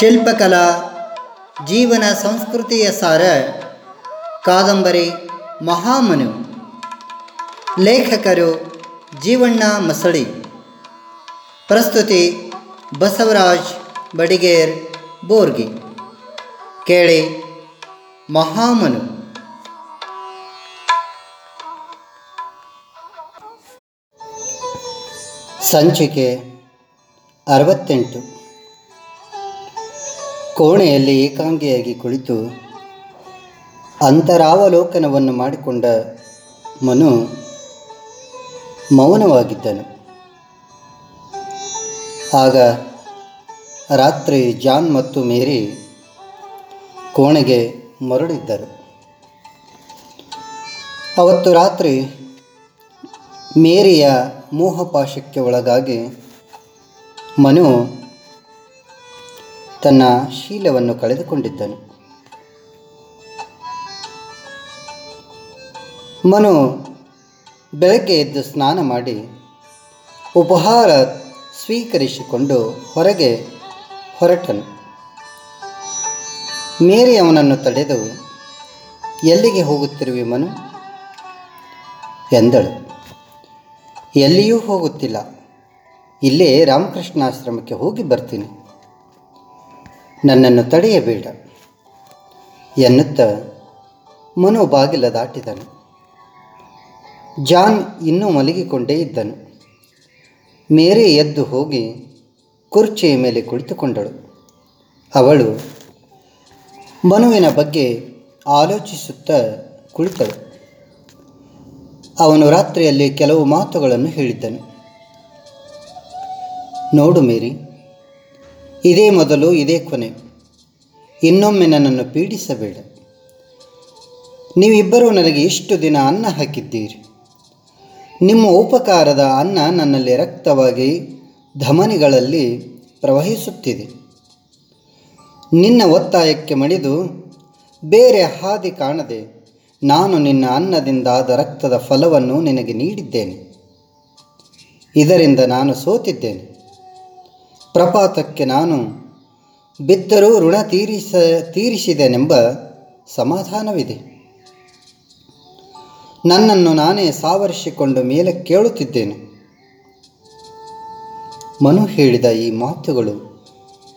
ಶಿಲ್ಪಕಲಾ, ಜೀವನ ಸಂಸ್ಕೃತಿಯ ಸಾರ, ಕಾದಂಬರಿ, ಮಹಾಮನು, ಲೇಖಕರು, ಜೀವಣ್ಣ ಮಸಳಿ, ಪ್ರಸ್ತುತಿ ಬಸವರಾಜ್ ಬಡಿಗೇರ್, ಬೋರ್ಗಿ, ಕೇಳಿ ಮಹಾಮನು. ಸಂಚಿಕೆ ಅರವತ್ತೆಂಟು. ಕೋಣೆಯಲ್ಲಿ ಏಕಾಂಗಿಯಾಗಿ ಕುಳಿತು ಅಂತರಾವಲೋಕನವನ್ನು ಮಾಡಿಕೊಂಡ ಮನು ಮೌನವಾಗಿದ್ದನು. ಆಗ ರಾತ್ರಿ ಜಾನ್ ಮತ್ತು ಮೇರಿ ಕೋಣೆಗೆ ಮರಳಿದ್ದರು. ಅವತ್ತು ರಾತ್ರಿ ಮೇರಿಯ ಮೋಹಪಾಶಕ್ಕೆ ಒಳಗಾಗಿ ಮನು ತನ್ನ ಶೀಲವನ್ನು ಕಳೆದುಕೊಂಡಿದ್ದನು. ಮನು ಬೆಳಗ್ಗೆ ಎದ್ದು ಸ್ನಾನ ಮಾಡಿ ಉಪಹಾರ ಸ್ವೀಕರಿಸಿಕೊಂಡು ಹೊರಗೆ ಹೊರಟನು. ಮೇರಿ ಅವನನ್ನು ತಡೆದು, ಎಲ್ಲಿಗೆ ಹೋಗುತ್ತಿರುವೆ ಮನು? ಎಂದಳು. ಎಲ್ಲಿಯೂ ಹೋಗುತ್ತಿಲ್ಲ. ಇಲ್ಲೇ ರಾಮಕೃಷ್ಣಾಶ್ರಮಕ್ಕೆ ಹೋಗಿ ಬರ್ತೀನಿ. ನನ್ನನ್ನು ತಡೆಯಬೇಡ ಎನ್ನುತ್ತ ಮನು ಬಾಗಿಲ ದಾಟಿದನು. ಜಾನ್ ಇನ್ನೂ ಮಲಗಿಕೊಂಡೇ ಇದ್ದನು. ಮೇರೆ ಎದ್ದು ಹೋಗಿ ಕುರ್ಚಿಯ ಮೇಲೆ ಕುಳಿತುಕೊಂಡಳು. ಅವಳು ಮನುವಿನ ಬಗ್ಗೆ ಆಲೋಚಿಸುತ್ತಾ ಕುಳಿತಳು. ಅವನು ರಾತ್ರಿಯಲ್ಲಿ ಕೆಲವು ಮಾತುಗಳನ್ನು ಹೇಳಿದ್ದನು. ನೋಡು ಮೇರಿ ಇದೇ ಮೊದಲು, ಇದೇ ಕೊನೆ. ಇನ್ನೊಮ್ಮೆ ನನ್ನನ್ನು ಪೀಡಿಸಬೇಡ. ನೀವಿಬ್ಬರೂ ನನಗೆ ಇಷ್ಟು ದಿನ ಅನ್ನ ಹಾಕಿದ್ದೀರಿ. ನಿಮ್ಮ ಉಪಕಾರದ ಅನ್ನ ನನ್ನಲ್ಲಿ ರಕ್ತವಾಗಿ ಧಮನಿಗಳಲ್ಲಿ ಪ್ರವಹಿಸುತ್ತಿದೆ. ನಿನ್ನ ಒತ್ತಾಯಕ್ಕೆ ಮಣಿದು ಬೇರೆ ಹಾದಿ ಕಾಣದೆ ನಾನು ನಿನ್ನ ಅನ್ನದಿಂದಾದ ರಕ್ತದ ಫಲವನ್ನು ನಿನಗೆ ನೀಡಿದ್ದೇನೆ. ಇದರಿಂದ ನಾನು ಸೋತಿದ್ದೇನೆ. ಪ್ರಪಾತಕ್ಕೆ ನಾನು ಬಿದ್ದರೂ ಋಣ ತೀರಿಸ, ತೀರಿಸಿದೆನೆಂಬ ಸಮಾಧಾನವಿದೆ. ನನ್ನನ್ನು ನಾನೇ ಸಾವರಿಸಿಕೊಂಡು ಮೇಲೆ ಕೇಳುತ್ತಿದ್ದೇನೆ. ಮನು ಹೇಳಿದ ಈ ಮಾತುಗಳು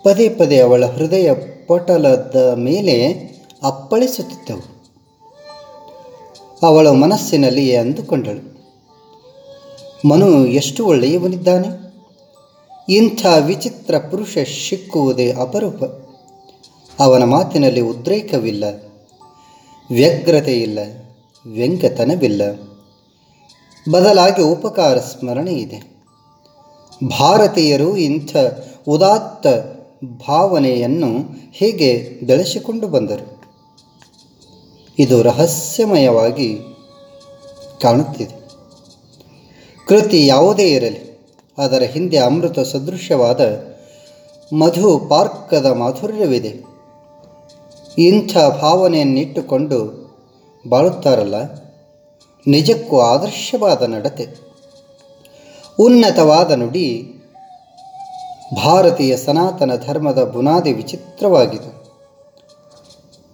ಪದೇ ಪದೇ ಅವಳ ಹೃದಯ ಪಟಲದ ಮೇಲೆ ಅಪ್ಪಳಿಸುತ್ತಿದ್ದವು. ಅವಳ ಮನಸ್ಸಿನಲ್ಲಿಯೇ ಅಂದುಕೊಂಡಳು. ಮನು ಎಷ್ಟು ಒಳ್ಳೆಯವನಿದ್ದಾನೆ? ಇಂಥ ವಿಚಿತ್ರ ಪುರುಷ ಸಿಕ್ಕುವುದೇ ಅಪರೂಪ. ಅವನ ಮಾತಿನಲ್ಲಿ ಉದ್ರೇಕವಿಲ್ಲ ವ್ಯಗ್ರತೆ ಇಲ್ಲ ವ್ಯಂಗ್ಯತನವಿಲ್ಲ. ಬದಲಾಗಿ ಉಪಕಾರ ಸ್ಮರಣೆ ಇದೆ. ಭಾರತೀಯರು ಇಂಥ ಉದಾತ್ತ ಭಾವನೆಯನ್ನು ಹೇಗೆ ಬೆಳೆಸಿಕೊಂಡು ಬಂದರು? ಇದು ರಹಸ್ಯಮಯವಾಗಿ ಕಾಣುತ್ತಿದೆ. ಕೃತಿ ಯಾವುದೇ ಇರಲಿ ಅದರ ಹಿಂದೆ ಅಮೃತ ಸದೃಶ್ಯವಾದ ಮಧು ಪಾರ್ಕದ ಮಾಧುರ್ಯವಿದೆ. ಇಂಥ ಭಾವನೆಯನ್ನಿಟ್ಟುಕೊಂಡು ಬಾಳುತ್ತಾರಲ್ಲ, ನಿಜಕ್ಕೂ ಆದರ್ಶವಾದ ನಡತೆ. ಉನ್ನತವಾದ ನುಡಿ ಭಾರತೀಯ ಸನಾತನ ಧರ್ಮದ ಬುನಾದಿ ವಿಚಿತ್ರವಾಗಿದೆ.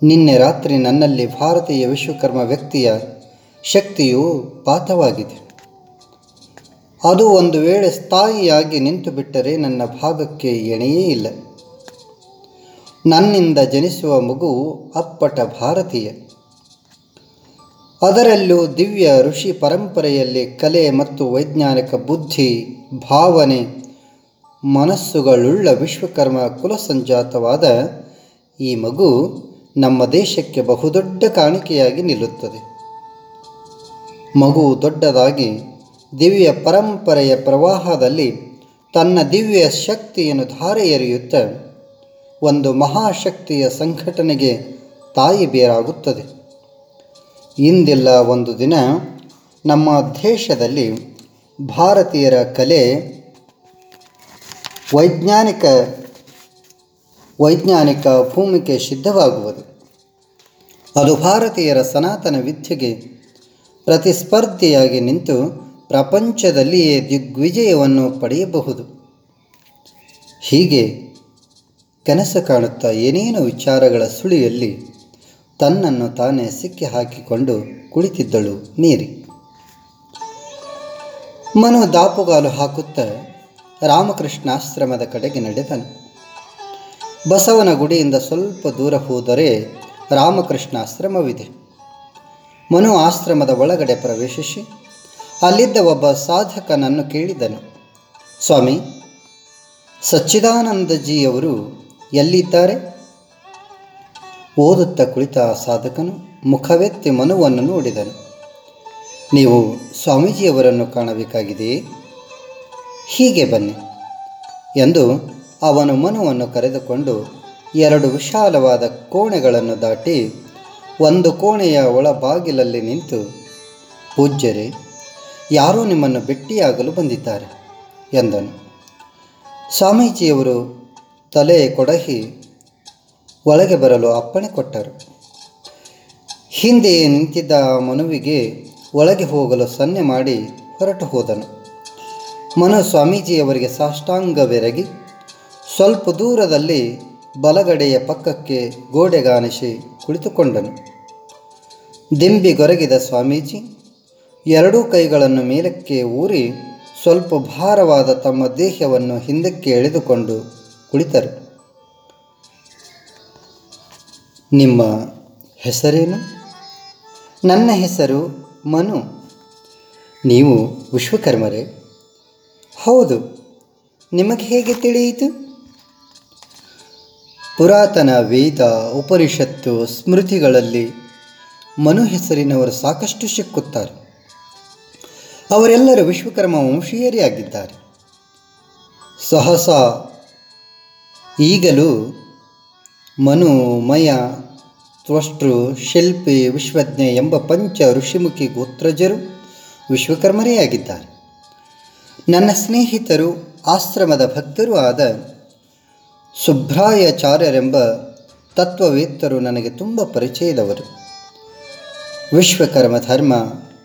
ನಿನ್ನೆ ರಾತ್ರಿ ನನ್ನಲ್ಲಿ ಭಾರತೀಯ ವಿಶ್ವಕರ್ಮ ವ್ಯಕ್ತಿಯ ಶಕ್ತಿಯು ಪಾತವಾಗಿದೆ. ಅದು ಒಂದು ವೇಳೆ ಸ್ಥಾಯಿಯಾಗಿ ನಿಂತು ಬಿಟ್ಟರೆ ನನ್ನ ಭಾಗಕ್ಕೆ ಎಣೆಯೇ ಇಲ್ಲ. ನನ್ನಿಂದ ಜನಿಸುವ ಮಗು ಅಪ್ಪಟ ಭಾರತೀಯ. ಅದರಲ್ಲೂ ದಿವ್ಯ ಋಷಿ ಪರಂಪರೆಯಲ್ಲಿ ಕಲೆ ಮತ್ತು ವೈಜ್ಞಾನಿಕ ಬುದ್ಧಿ, ಭಾವನೆ, ಮನಸ್ಸುಗಳುಳ್ಳ ವಿಶ್ವಕರ್ಮ ಕುಲಸಂಜಾತವಾದ ಈ ಮಗು ನಮ್ಮ ದೇಶಕ್ಕೆ ಬಹುದೊಡ್ಡ ಕಾಣಿಕೆಯಾಗಿ ನಿಲ್ಲುತ್ತದೆ. ಮಗು ದೊಡ್ಡದಾಗಿ ದಿವ್ಯ ಪರಂಪರೆಯ ಪ್ರವಾಹದಲ್ಲಿ ತನ್ನ ದಿವ್ಯ ಶಕ್ತಿಯನ್ನು ಧಾರೆ ಎರೆಯುತ್ತ ಒಂದು ಮಹಾಶಕ್ತಿಯ ಸಂಘಟನೆಗೆ ತಾಯಿ ಬೇರಾಗುತ್ತದೆ. ಇಂದಿಲ್ಲ ಒಂದು ದಿನ ನಮ್ಮ ದೇಶದಲ್ಲಿ ಭಾರತೀಯರ ಕಲೆ ವೈಜ್ಞಾನಿಕ ವೈಜ್ಞಾನಿಕ ಭೂಮಿಕೆ ಸಿದ್ಧವಾಗುವುದು. ಅದು ಭಾರತೀಯರ ಸನಾತನ ವಿದ್ಯೆಗೆ ಪ್ರತಿಸ್ಪರ್ಧಿಯಾಗಿ ನಿಂತು ಪ್ರಪಂಚದಲ್ಲಿಯೇ ದಿಗ್ವಿಜಯವನ್ನು ಪಡೆಯಬಹುದು. ಹೀಗೆ ಕನಸ ಕಾಣುತ್ತಾ ಏನೇನು ವಿಚಾರಗಳ ಸುಳಿಯಲ್ಲಿ ತನ್ನನ್ನು ತಾನೇ ಸಿಕ್ಕಿ ಹಾಕಿಕೊಂಡು ಕುಳಿತಿದ್ದಳು ನೀರಿ. ಮನು ದಾಪುಗಾಲು ಹಾಕುತ್ತಾ ರಾಮಕೃಷ್ಣಾಶ್ರಮದ ಕಡೆಗೆ ನಡೆದನು. ಬಸವನ ಗುಡಿಯಿಂದ ಸ್ವಲ್ಪ ದೂರ ಹೋದರೆ ರಾಮಕೃಷ್ಣಾಶ್ರಮವಿದೆ. ಮನು ಆಶ್ರಮದ ಒಳಗಡೆ ಪ್ರವೇಶಿಸಿ ಅಲ್ಲಿದ್ದ ಒಬ್ಬ ಸಾಧಕನನ್ನು ಕೇಳಿದನು. ಸ್ವಾಮಿ, ಸಚ್ಚಿದಾನಂದಜಿಯವರು ಎಲ್ಲಿದ್ದಾರೆ? ಓದುತ್ತಾ ಕುಳಿತ ಸಾಧಕನು ಮುಖವೆತ್ತಿ ಮನುವನ್ನು ನೋಡಿದನು. ನೀವು ಸ್ವಾಮೀಜಿಯವರನ್ನು ಕಾಣಬೇಕಾಗಿದೆಯೇ? ಹೀಗೆ ಬನ್ನಿ ಎಂದು ಅವನು ಮನುವನ್ನು ಕರೆದುಕೊಂಡು ಎರಡು ವಿಶಾಲವಾದ ಕೋಣೆಗಳನ್ನು ದಾಟಿ ಒಂದು ಕೋಣೆಯ ಒಳಬಾಗಿಲಲ್ಲಿ ನಿಂತು, ಪೂಜ್ಯರೇ ಯಾರೋ ನಿಮ್ಮನ್ನು ಭೇಟಿಯಾಗಲು ಬಂದಿದ್ದಾರೆ ಎಂದನು. ಸ್ವಾಮೀಜಿಯವರು ತಲೆ ಕೊಡಹಿ ಒಳಗೆ ಬರಲು ಅಪ್ಪಣೆ ಕೊಟ್ಟರು. ಹಿಂದೆ ನಿಂತಿದ್ದ ಮನುವಿಗೆ ಒಳಗೆ ಹೋಗಲು ಸನ್ನೆ ಮಾಡಿ ಹೊರಟು ಹೋದನು. ಮನು ಸ್ವಾಮೀಜಿಯವರಿಗೆ ಸಾಷ್ಟಾಂಗವೆರಗಿ ಸ್ವಲ್ಪ ದೂರದಲ್ಲಿ ಬಲಗಡೆಯ ಪಕ್ಕಕ್ಕೆ ಗೋಡೆಗಾನಿಸಿ ಕುಳಿತುಕೊಂಡನು. ದಿಂಬಿಗೊರಗಿದ ಸ್ವಾಮೀಜಿ ಎರಡೂ ಕೈಗಳನ್ನು ಮೇಲಕ್ಕೆ ಊರಿ ಸ್ವಲ್ಪ ಭಾರವಾದ ತಮ್ಮ ದೇಹವನ್ನು ಹಿಂದಕ್ಕೆ ಎಳೆದುಕೊಂಡು ಕುಳಿತರು. ನಿಮ್ಮ ಹೆಸರೇನು? ನನ್ನ ಹೆಸರು ಮನು. ನೀವು ವಿಶ್ವಕರ್ಮರೇ? ಹೌದು. ನಿಮಗೆ ಹೇಗೆ ತಿಳಿಯಿತು? ಪುರಾತನ ವೇದ, ಉಪನಿಷತ್ತು, ಸ್ಮೃತಿಗಳಲ್ಲಿ ಮನು ಹೆಸರಿನವರು ಸಾಕಷ್ಟು ಸಿಕ್ಕುತ್ತಾರೆ. ಅವರೆಲ್ಲರೂ ವಿಶ್ವಕರ್ಮ ವಂಶೀಯರೇ ಆಗಿದ್ದಾರೆ. ಸಹಸ ಈಗಲೂ ಮನು ಮಯ ತ್ವಷ್ಟೃ ಶಿಲ್ಪಿ ವಿಶ್ವಜ್ಞೆ ಎಂಬ ಪಂಚ ಋಷಿಮುಖಿ ಗೋತ್ರಜರು ವಿಶ್ವಕರ್ಮರೇ ಆಗಿದ್ದಾರೆ. ನನ್ನ ಸ್ನೇಹಿತರು, ಆಶ್ರಮದ ಭಕ್ತರೂ ಆದ ಸುಭ್ರಾಯಾಚಾರ್ಯರೆಂಬ ತತ್ವವೇತ್ತರು ನನಗೆ ತುಂಬ ಪರಿಚಯದವರು. ವಿಶ್ವಕರ್ಮ ಧರ್ಮ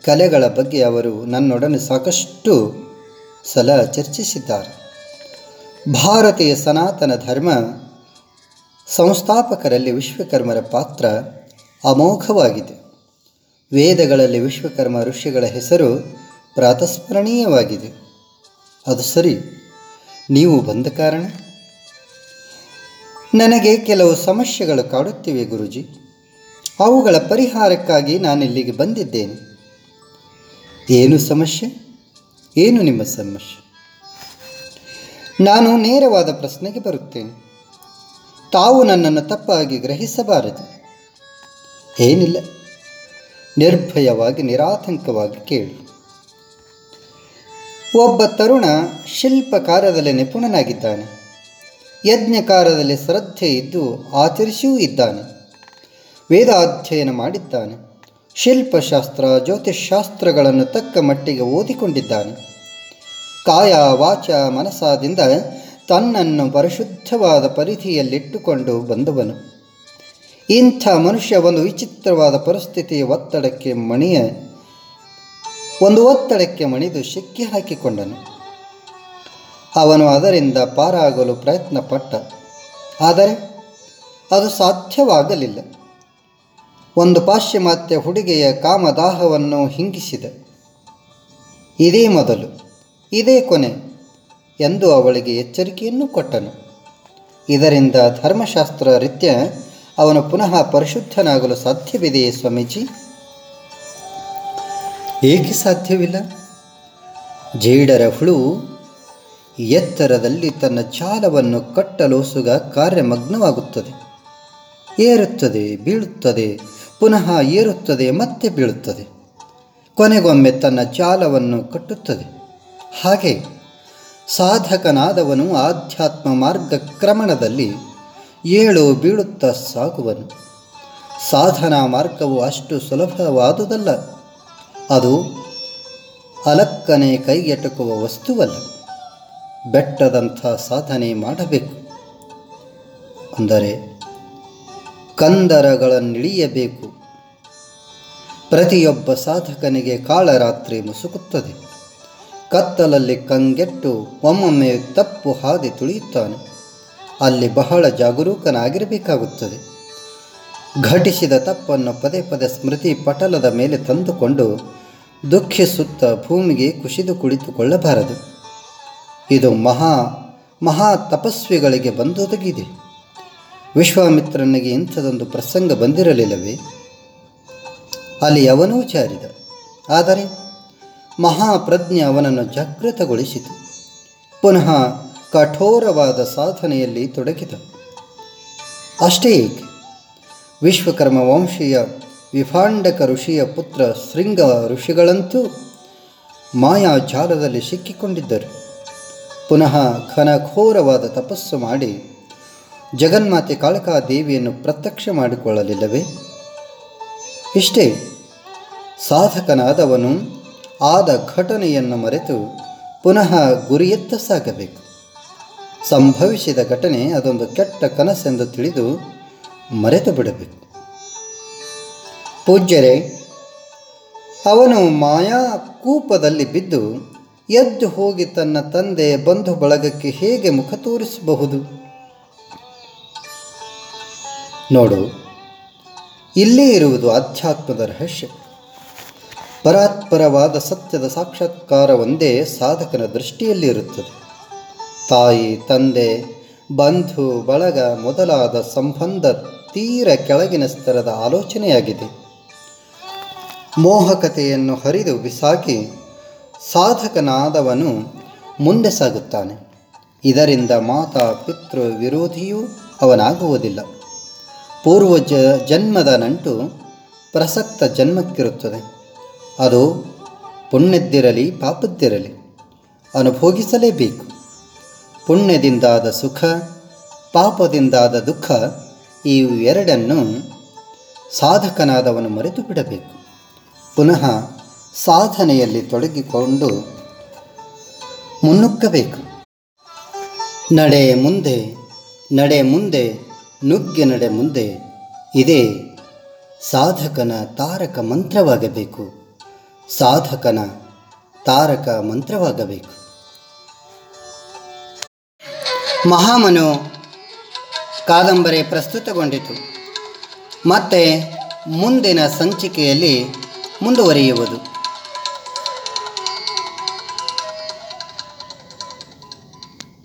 ಕಲೆಗಳ ಬಗ್ಗೆ ಅವರು ನನ್ನೊಡನೆ ಸಾಕಷ್ಟು ಸಲ ಚರ್ಚಿಸಿದ್ದಾರೆ. ಭಾರತೀಯ ಸನಾತನ ಧರ್ಮ ಸಂಸ್ಥಾಪಕರಲ್ಲಿ ವಿಶ್ವಕರ್ಮರ ಪಾತ್ರ ಅಮೋಘವಾಗಿದೆ. ವೇದಗಳಲ್ಲಿ ವಿಶ್ವಕರ್ಮ ಋಷಿಗಳ ಹೆಸರು ಪ್ರಾತಸ್ಮರಣೀಯವಾಗಿದೆ. ಅದು ಸರಿ, ನೀವು ಬಂದ ಕಾರಣ? ನನಗೆ ಕೆಲವು ಸಮಸ್ಯೆಗಳು ಕಾಡುತ್ತಿವೆ ಗುರುಜಿ. ಅವುಗಳ ಪರಿಹಾರಕ್ಕಾಗಿ ನಾನಿಲ್ಲಿಗೆ ಬಂದಿದ್ದೇನೆ. ಏನು ಸಮಸ್ಯೆ? ಏನು ನಿಮ್ಮ ಸಮಸ್ಯೆ? ನಾನು ನೇರವಾದ ಪ್ರಶ್ನೆಗೆ ಬರುತ್ತೇನೆ. ತಾವು ನನ್ನನ್ನು ತಪ್ಪಾಗಿ ಗ್ರಹಿಸಬಾರದು. ಏನಿಲ್ಲ. ನಿರ್ಭಯವಾಗಿ, ನಿರಾತಂಕವಾಗಿ ಕೇಳಿ. ಒಬ್ಬ ತರುಣ ಶಿಲ್ಪಕಾರದಲ್ಲಿ ನಿಪುಣನಾಗಿದ್ದಾನೆ. ಯಜ್ಞಕಾರದಲ್ಲಿ ಶ್ರದ್ಧೆ ಇದ್ದು ಆಚರಿಸಿಯೂ ಇದ್ದಾನೆ. ವೇದಾಧ್ಯಯನ ಮಾಡಿದ್ದಾನೆ. ಶಿಲ್ಪಶಾಸ್ತ್ರ, ಜ್ಯೋತಿಷ್ಶಾಸ್ತ್ರಗಳನ್ನು ತಕ್ಕ ಮಟ್ಟಿಗೆ ಓದಿಕೊಂಡಿದ್ದಾನೆ. ಕಾಯ ವಾಚ ಮನಸಾದಿಂದ ತನ್ನನ್ನು ಪರಿಶುದ್ಧವಾದ ಪರಿಧಿಯಲ್ಲಿಟ್ಟುಕೊಂಡು ಬಂದವನು. ಇಂಥ ಮನುಷ್ಯ ಒಂದು ವಿಚಿತ್ರವಾದ ಪರಿಸ್ಥಿತಿಯ ಒತ್ತಡಕ್ಕೆ ಮಣಿಯ, ಒಂದು ಒತ್ತಡಕ್ಕೆ ಮಣಿದು ಸಿಕ್ಕಿ ಹಾಕಿಕೊಂಡನು. ಅವನು ಅದರಿಂದ ಪಾರಾಗಲು ಪ್ರಯತ್ನಪಟ್ಟ. ಆದರೆ ಅದು ಸಾಧ್ಯವಾಗಲಿಲ್ಲ. ಒಂದು ಪಾಶ್ಚಿಮಾತ್ಯ ಹುಡುಗಿಯ ಕಾಮದಾಹವನ್ನು ಹಿಂಗಿಸಿದೆ. ಇದೇ ಮೊದಲು, ಇದೇ ಕೊನೆ ಎಂದು ಅವಳಿಗೆ ಎಚ್ಚರಿಕೆಯನ್ನು ಕೊಟ್ಟನು. ಇದರಿಂದ ಧರ್ಮಶಾಸ್ತ್ರ ರೀತ್ಯ ಅವನು ಪುನಃ ಪರಿಶುದ್ಧನಾಗಲು ಸಾಧ್ಯವಿದೆಯೇ ಸ್ವಾಮೀಜಿ? ಏಕೆ ಸಾಧ್ಯವಿಲ್ಲ? ಜೇಡರ ಹುಳು ಎತ್ತರದಲ್ಲಿ ತನ್ನ ಜಾಲವನ್ನು ಕಟ್ಟಲೋಸುಗ ಕಾರ್ಯಮಗ್ನವಾಗುತ್ತದೆ. ಏರುತ್ತದೆ, ಬೀಳುತ್ತದೆ ಪುನಃ ಏರುತ್ತದೆ, ಮತ್ತೆ ಬೀಳುತ್ತದೆ. ಕೊನೆಗೊಮ್ಮೆ ತನ್ನ ಜಾಲವನ್ನು ಕಟ್ಟುತ್ತದೆ. ಹಾಗೆ ಸಾಧಕನಾದವನು ಆಧ್ಯಾತ್ಮ ಮಾರ್ಗ ಕ್ರಮಣದಲ್ಲಿ ಏಳು ಬೀಳುತ್ತ ಸಾಗುವನು. ಸಾಧನಾ ಮಾರ್ಗವು ಅಷ್ಟು ಸುಲಭವಾದುದಲ್ಲ. ಅದು ಅಲಕ್ಕನೆ ಕೈಗೆಟಕುವ ವಸ್ತುವಲ್ಲ. ಬೆಟ್ಟದಂಥ ಸಾಧನೆ ಮಾಡಬೇಕು. ಅಂದರೆ ಕಂದರಗಳನ್ನಿಳಿಯಬೇಕು. ಪ್ರತಿಯೊಬ್ಬ ಸಾಧಕನಿಗೆ ಕಾಳರಾತ್ರಿ ಮುಸುಕುತ್ತದೆ. ಕತ್ತಲಲ್ಲಿ ಕಂಗೆಟ್ಟು ಒಮ್ಮೊಮ್ಮೆ ತಪ್ಪು ಹಾದಿ ತುಳಿಯುತ್ತಾನೆ. ಅಲ್ಲಿ ಬಹಳ ಜಾಗರೂಕನಾಗಿರಬೇಕಾಗುತ್ತದೆ. ಘಟಿಸಿದ ತಪ್ಪನ್ನು ಪದೇ ಪದೇ ಸ್ಮೃತಿ ಪಟಲದ ಮೇಲೆ ತಂದುಕೊಂಡು ದುಃಖಿಸುತ್ತ ಭೂಮಿಗೆ ಕುಸಿದು ಕುಳಿತುಕೊಳ್ಳಬಾರದು. ಇದು ಮಹಾ ಮಹಾ ತಪಸ್ವಿಗಳಿಗೆ ಬಂದೊದಗಿದೆ. ವಿಶ್ವಾಮಿತ್ರನಿಗೆ ಇಂಥದೊಂದು ಪ್ರಸಂಗ ಬಂದಿರಲಿಲ್ಲವೇ? ಅಲ್ಲಿ ಅವನೂ ಚಾರಿದ ಆದರೆ ಮಹಾಪ್ರಜ್ಞೆ ಅವನನ್ನು ಜಾಗೃತಗೊಳಿಸಿತು. ಪುನಃ ಕಠೋರವಾದ ಸಾಧನೆಯಲ್ಲಿ ತೊಡಗಿದ. ಅಷ್ಟೇ ಏಕೆ? ವಿಶ್ವಕರ್ಮ ವಂಶೀಯ ವಿಭಾಂಡಕ ಋಷಿಯ ಪುತ್ರ ಶೃಂಗ ಋಷಿಗಳಂತೂ ಮಾಯಾ ಜಾಲದಲ್ಲಿ ಸಿಕ್ಕಿಕೊಂಡಿದ್ದರು. ಪುನಃ ಘನಘೋರವಾದ ತಪಸ್ಸು ಮಾಡಿ ಜಗನ್ಮಾತೆ ಕಾಳಕಾ ದೇವಿಯನ್ನು ಪ್ರತ್ಯಕ್ಷ ಮಾಡಿಕೊಳ್ಳಲಿಲ್ಲವೇ? ಇಷ್ಟೇ, ಸಾಧಕನಾದವನು ಆದ ಘಟನೆಯನ್ನು ಮರೆತು ಪುನಃ ಗುರಿಯತ್ತ ಸಾಗಬೇಕು. ಸಂಭವಿಸಿದ ಘಟನೆ ಅದೊಂದು ಕೆಟ್ಟ ಕನಸೆಂದು ತಿಳಿದು ಮರೆತು ಬಿಡಬೇಕು. ಪೂಜ್ಯರೇ, ಅವನು ಮಾಯಾ ಕೂಪದಲ್ಲಿ ಬಿದ್ದು ಎದ್ದು ಹೋಗಿ ತನ್ನ ತಂದೆ ಬಂಧು ಬಳಗಕ್ಕೆ ಹೇಗೆ ಮುಖ ತೋರಿಸಬಹುದು? ನೋಡು, ಇಲ್ಲೇ ಇರುವುದು ಆಧ್ಯಾತ್ಮದ ರಹಸ್ಯ. ಪರಾತ್ಪರವಾದ ಸತ್ಯದ ಸಾಕ್ಷಾತ್ಕಾರ ಒಂದೇ ಸಾಧಕನ ದೃಷ್ಟಿಯಲ್ಲಿ ಇರುತ್ತದೆ. ತಾಯಿ, ತಂದೆ, ಬಂಧು, ಬಳಗ ಮೊದಲಾದ ಸಂಬಂಧ ತೀರ ಕೆಳಗಿನ ಸ್ತರದ ಆಲೋಚನೆಯಾಗಿದೆ. ಮೋಹಕತೆಯನ್ನು ಹರಿದು ಬಿಸಾಕಿ ಸಾಧಕನಾದವನು ಮುಂದೆ ಸಾಗುತ್ತಾನೆ. ಇದರಿಂದ ಮಾತಾ, ಪಿತೃ, ವಿರೋಧಿಯೂ ಅವನಾಗುವುದಿಲ್ಲ. ಪೂರ್ವ ಜ ಜನ್ಮದ ನಂಟು ಪ್ರಸಕ್ತ ಜನ್ಮಕ್ಕಿರುತ್ತದೆ. ಅದು ಪುಣ್ಯದ್ದಿರಲಿ ಪಾಪದ್ದಿರಲಿ ಅನುಭೋಗಿಸಲೇಬೇಕು. ಪುಣ್ಯದಿಂದಾದ ಸುಖ, ಪಾಪದಿಂದಾದ ದುಃಖ ಈ ಎರಡನ್ನು ಸಾಧಕನಾದವನು ಮರೆತು ಬಿಡಬೇಕು ಪುನಃ ಸಾಧನೆಯಲ್ಲಿ ತೊಡಗಿಕೊಂಡು ಮುನ್ನುಗ್ಗಬೇಕು. ನಡೆ ಮುಂದೆ ನಡೆ ಮುಂದೆ ನುಗ್ಗೆ ನಡೆ ಮುಂದೆ ಇದೇ ಸಾಧಕನ ತಾರಕ ಮಂತ್ರವಾಗಬೇಕು. ಸಾಧಕನ ತಾರಕ ಮಂತ್ರವಾಗಬೇಕು. ಮಹಾಮನು ಕಾದಂಬರಿ ಪ್ರಸ್ತುತಗೊಂಡಿತು. ಮತ್ತೆ ಮುಂದಿನ ಸಂಚಿಕೆಯಲ್ಲಿ ಮುಂದುವರಿಯುವುದು.